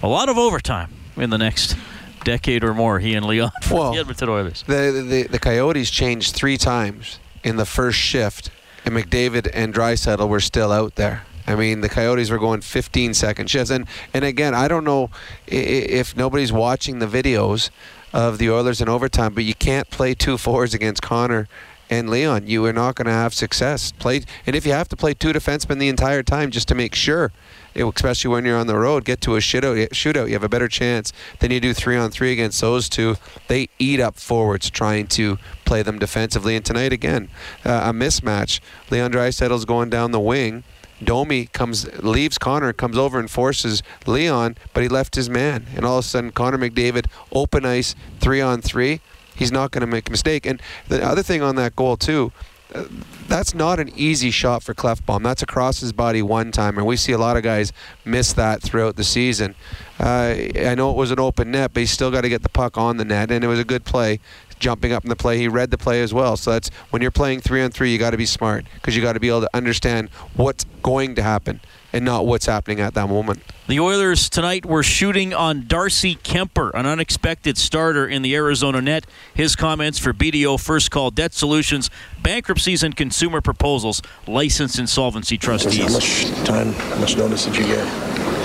a lot of overtime in the next decade or more. He and Leon for well, the Edmonton Oilers. The, the the Coyotes changed three times in the first shift, and McDavid and Draisaitl were still out there. I mean, the Coyotes were going 15 second shifts, and and again, I don't know if nobody's watching the videos of the Oilers in overtime, but you can't play two forwards against Connor and Leon, you are not going to have success. Play, and if you have to play two defensemen the entire time just to make sure, especially when you're on the road, get to a shootout, shootout, you have a better chance than you do three on three against those two. They eat up forwards trying to play them defensively. And tonight, again, uh, a mismatch. Leon Draisaitl's going down the wing. Domi comes, leaves Connor, comes over and forces Leon, but he left his man. And all of a sudden, Connor McDavid, open ice, three on three. He's not going to make a mistake. And the other thing on that goal, too, uh, that's not an easy shot for Klefbom. That's across his body one time, and we see a lot of guys miss that throughout the season. Uh, I know it was an open net, but he's still got to get the puck on the net, and it was a good play jumping up in the play. He read the play as well. So that's when you're playing three on three, you got to be smart because you got to be able to understand what's going to happen and not what's happening at that moment. The Oilers tonight were shooting on Darcy Kuemper, an unexpected starter in the Arizona net. His comments for BDO First Call Debt Solutions, bankruptcies and consumer proposals, licensed insolvency trustees. How much time, how much notice did you get?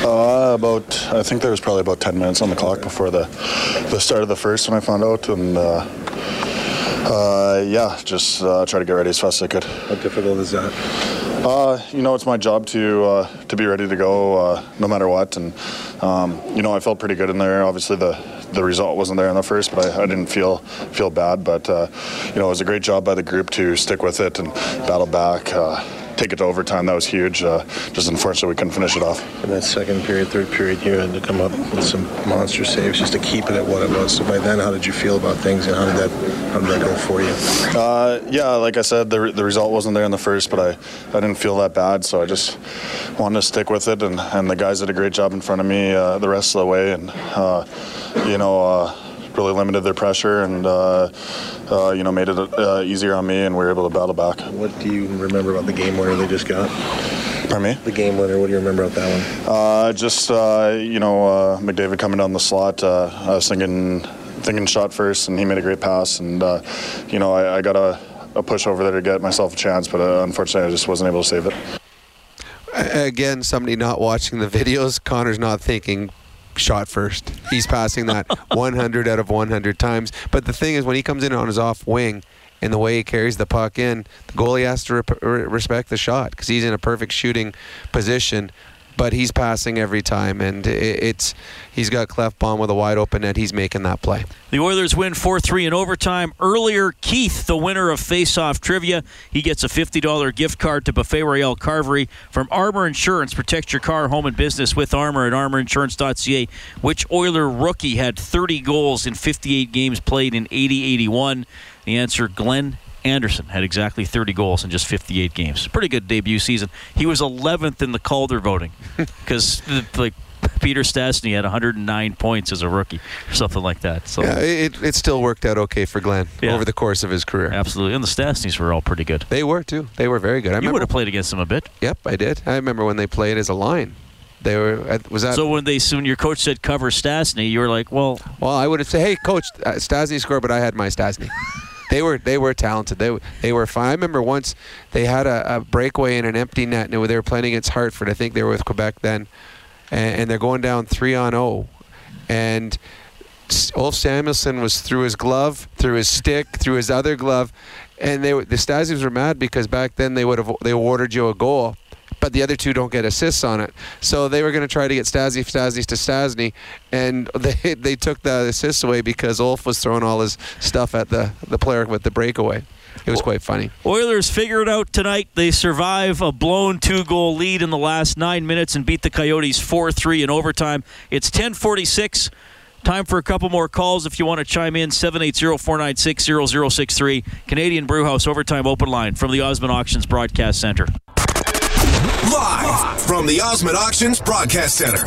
Uh, about I think there was probably about 10 minutes on the clock before the the start of the first when I found out, and uh, uh, yeah, just uh, try to get ready as fast as I could. How difficult is that? Uh, you know, it's my job to uh, to be ready to go uh, no matter what, and um, you know, I felt pretty good in there. Obviously, the the result wasn't there in the first, but I, I didn't feel feel bad. But uh, you know, it was a great job by the group to stick with it and battle back. Uh, take it to overtime. That was huge. Uh, just unfortunately, we couldn't finish it off. In that second period, third period, you had to come up with some monster saves just to keep it at what it was. So by then, how did you feel about things, and how did that how did that go for you? Uh, yeah, like I said, the, the result wasn't there in the first, but I, I didn't feel that bad, so I just wanted to stick with it. And, and the guys did a great job in front of me uh, the rest of the way, and uh, you know. Really limited their pressure and uh, uh, you know made it uh, easier on me and we were able to battle back. What do you remember about the game winner they just got? Pardon me? The game winner. What do you remember about that one? Uh, just uh, you know uh, McDavid coming down the slot. Uh, I was thinking thinking shot first, and he made a great pass. And uh, you know I, I got a, a push over there to get myself a chance, but uh, unfortunately I just wasn't able to save it. Again, somebody not watching the videos, Connor's not thinking shot first. He's passing that 100 out of 100 times. But the thing is, when he comes in on his off wing and the way he carries the puck in, the goalie has to rep- respect the shot because he's in a perfect shooting position. But he's passing every time, and it's he's got Klefbom with a wide open net. He's making that play. The Oilers win 4 3 in overtime. Earlier, Keith, the winner of Face-Off Trivia, he gets a $50 gift card to Buffet Royale Carvery from Armor Insurance. Protect your car, home, and business with Armor at armorinsurance.ca. Which Oiler rookie had 30 goals in 58 games played in 80 81? The answer Glenn Anderson had exactly 30 goals in just 58 games. Pretty good debut season. He was 11th in the Calder voting because like Peter Stastny had 109 points as a rookie or something like that. So yeah, it, it still worked out okay for Glenn Yeah. over the course of his career. absolutely, and the Stastnys were all pretty good. They were too. They were very good. I You remember, would have played against them a bit. Yep, I did. I remember when they played as a line. They were uh, was that So when they when your coach said cover Stastny, you were like, well, Well, I would have said, "Hey, coach, uh, Stasny scored, but I had my Stasny." they were they were talented. They they were fine. I remember once they had a, a breakaway in an empty net, and they were, playing against Hartford. I think they were with Quebec then, and, and they're going down three on zero, and. S- Ulf Samuelsson was through his glove, through his stick, through his other glove, and they the Stasies were mad because back then they would have they awarded you a goal, but the other two don't get assists on it. So they were going to try to get Stasi Stasi to Stasny, and they they took the assists away because Ulf was throwing all his stuff at the the player with the breakaway. It was quite funny. Oilers figure it out tonight. They survive a blown two-goal lead in the last nine minutes and beat the Coyotes 4-3 in overtime. It's 10:46. Time for a couple more calls if you want to chime in. 780-496-0063. Canadian Brewhouse Overtime Open Line from the Osmond Auctions Broadcast Center. Live from the Osmond Auctions Broadcast Center.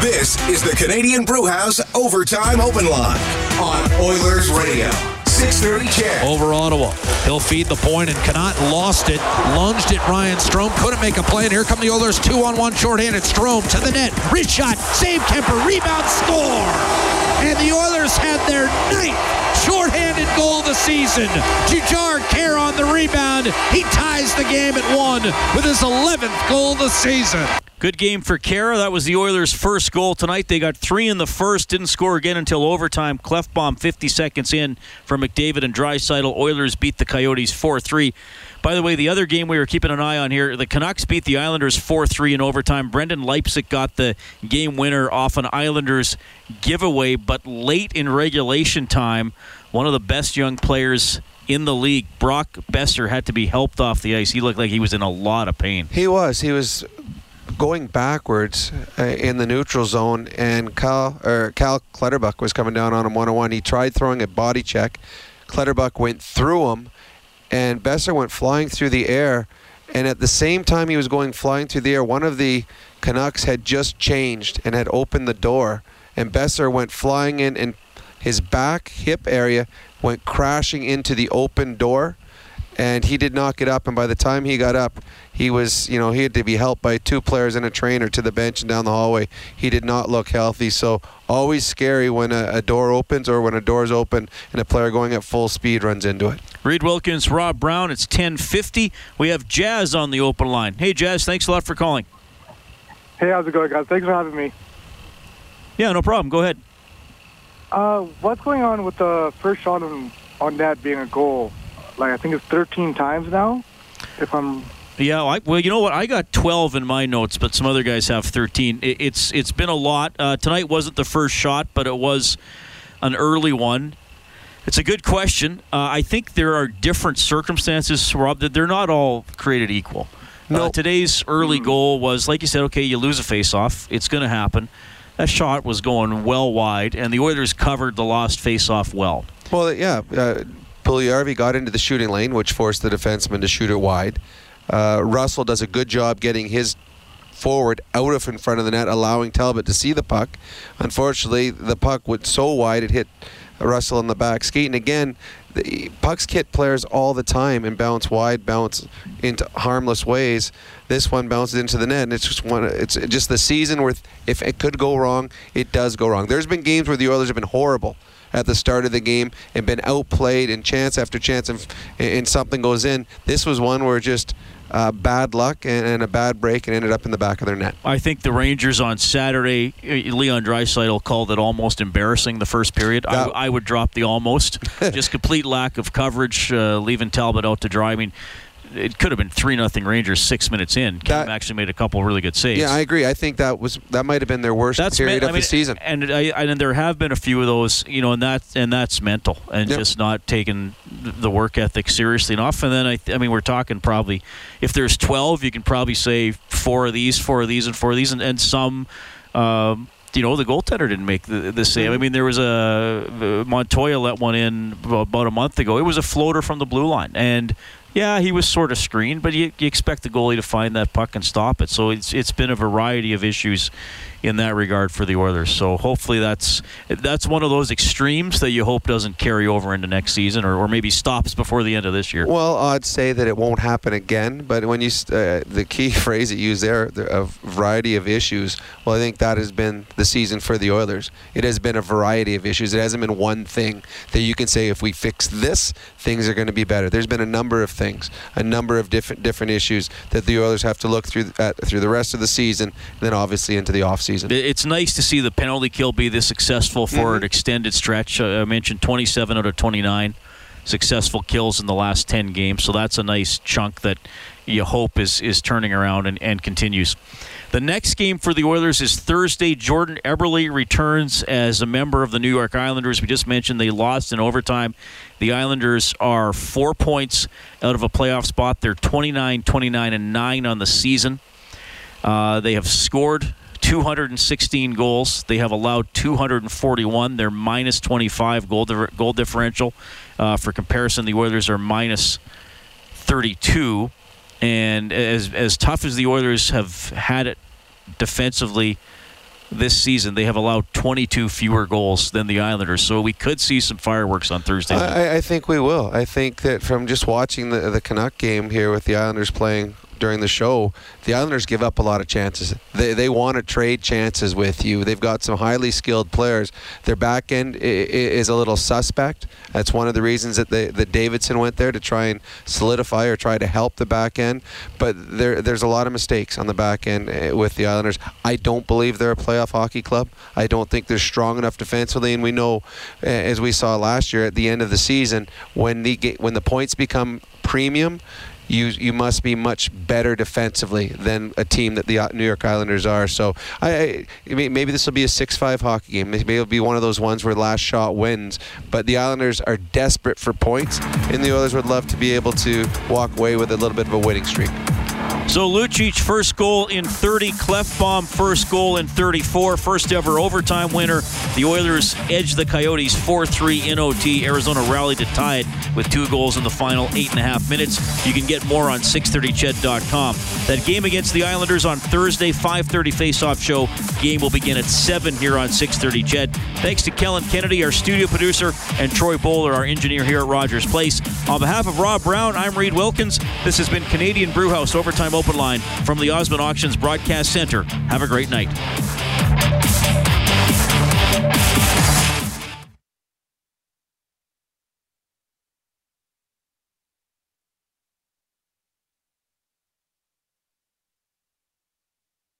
This is the Canadian Brewhouse Overtime Open Line on Oilers Radio. 630 CHED. Over Ottawa. He'll feed the point, and Connauton lost it. Lunged at Ryan Strome. Couldn't make a play, and here come the Oilers. Two on one, shorthanded. Strome to the net. Wrist shot. Save Kuemper. Rebound. Score. And the Oilers had their ninth shorthanded goal of the season. Jujhar Khaira on the rebound. He ties the game at one with his 11th goal of the season. Good game for Khaira. That was the Oilers' first goal tonight. They got three in the first, didn't score again until overtime. Klefbom 50 seconds in for McDavid and Draisaitl. Oilers beat the Coyotes 4-3. By the way, the other game we were keeping an eye on here, the Canucks beat the Islanders 4-3 in overtime. Brendan Leipsic got the game winner off an Islanders giveaway, but late in regulation time, one of the best young players in the league, Brock Boeser, had to be helped off the ice. He looked like he was in a lot of pain. He was. He was going backwards uh, in the neutral zone, and Cal or Cal Clutterbuck was coming down on him one on one. He tried throwing a body check. Clutterbuck went through him, and Boeser went flying through the air. And at the same time he was going flying through the air, one of the Canucks had just changed and had opened the door, and Boeser went flying in, and his back hip area went crashing into the open door and he did not get up. And by the time he got up, he was, you know, he had to be helped by two players and a trainer to the bench and down the hallway. He did not look healthy. So always scary when a, a door opens or when a door is open and a player going at full speed runs into it. Reid Wilkins, Rob Brown. It's 10:50. We have Jazz on the open line. Hey, Jazz. Thanks a lot for calling. Hey, how's it going, guys? Thanks for having me. Yeah, no problem. Go ahead. Uh, what's going on with the first shot on, on net being a goal? Like, I think it's 13 times now, if I'm Yeah, I, well, you know what? I got 12 in my notes, but some other guys have 13. It, it's it's been a lot. Uh, tonight wasn't the first shot, but it was an early one. It's a good question. Uh, I think there are different circumstances, Rob. That they're not all created equal. No. today's early goal was, like you said, okay, you lose a face-off. It's going to happen. That shot was going well wide, and the Oilers covered the lost face-off well. Well, yeah, uh, Puljujarvi got into the shooting lane, which forced the defenseman to shoot it wide. Uh, Russell does a good job getting his forward out of in front of the net, allowing Talbot to see the puck. Unfortunately, the puck went so wide it hit Russell in the back skate. And again, the pucks hit players all the time and bounce wide, bounce into harmless ways. This one bounces into the net, and it's just one. It's just the season where if it could go wrong, it does go wrong. There's been games where the Oilers have been horrible at the start of the game and been outplayed and chance after chance and, and something goes in. This was one where just uh, bad luck and, and, a bad break and ended up in the back of their net. I think the Rangers on Saturday, uh, Leon Draisaitl called it almost embarrassing the first period. I, I, would drop the almost. just complete lack of coverage, uh, leaving Talbot out to dry. I mean, it could have been three nothing Rangers six minutes in. Kim actually made a couple really good saves. Yeah, I agree. I think that was that might have been their worst that's period of I mean, the season. And I, and there have been a few of those, you know, and that and that's mental and yep. just not taking the work ethic seriously enough. And then I, I mean, we're talking probably if there's twelve, you can probably say four of these, four of these, and four of these, and, and some. Um, you know, the goaltender didn't make the, the save. I mean, there was a Montoya let one in about a month ago. It was a floater from the blue line, and yeah, he was sort of screened, but you, you, expect the goalie to find that puck and stop it. So it's it's been a variety of issues in that regard for the Oilers. So hopefully that's that's one of those extremes that you hope doesn't carry over into next season or, or maybe stops before the end of this year. Well, I'd say that it won't happen again. But when you uh, the key phrase that you use there, a variety of issues. Well, I think that has been the season for the Oilers. It has been a variety of issues. It hasn't been one thing that you can say if we fix this, things are going to be better. There's been a number of things, a number of different different issues that the Oilers have to look through at, through the rest of the season, and then obviously into the off season season. It's nice to see the penalty kill be this successful for mm-hmm. an extended stretch. Uh, I mentioned 27 out of 29 successful kills in the last 10 games, so that's a nice chunk that you hope is is turning around and, and continues. The next game for the Oilers is Thursday. Jordan Eberle returns as a member of the New York Islanders. We just mentioned they lost in overtime. The Islanders are four points out of a playoff spot. They're 29, 29, and 9 on the season. Uh, they have scored 216 goals. They have allowed 241. They're minus 25 goal goal differential. Uh, for comparison, the Oilers are minus 32. And as as tough as the Oilers have had it defensively this season, they have allowed 22 fewer goals than the Islanders. So we could see some fireworks on Thursday. I, I, think we will. I think that from just watching the the Canuck game here with the Islanders playing during the show, the Islanders give up a lot of chances. They, they want to trade chances with you. They've got some highly skilled players. Their back end is a little suspect. That's one of the reasons that they, that Davidson went there to try and solidify or try to help the back end. But there there's a lot of mistakes on the back end eh, with the Islanders. I don't believe they're a playoff hockey club. I don't think they're strong enough defensively, and we know, eh, as we saw last year at the end of the season, when the when the points become premium, you you must be much better defensively than a team that the uh, New York Islanders are. So I, I maybe this will be a six-five hockey game. Maybe it'll be one of those ones where last shot wins. But the Islanders are desperate for points, and the Oilers would love to be able to walk away with a little bit of a winning streak. So Lucic first goal in 30, Klefbom first goal in 34, first ever overtime winner. The Oilers edged the Coyotes 4-3 in OT. Arizona rallied to tie it with two goals in the final eight and a half minutes. You can get more on 630ched.com. That game against the Islanders on Thursday, 5:30 face-off show. Game will begin at 7 here on 630 Ched. Thanks to Kellen Kennedy, our studio producer, and Troy Bowler, our engineer here at Rogers Place. On behalf of Rob Brown, I'm Reid Wilkins. This has been Canadian Brewhouse Overtime Open Line from the Osmond Auctions Broadcast Center. Have a great night.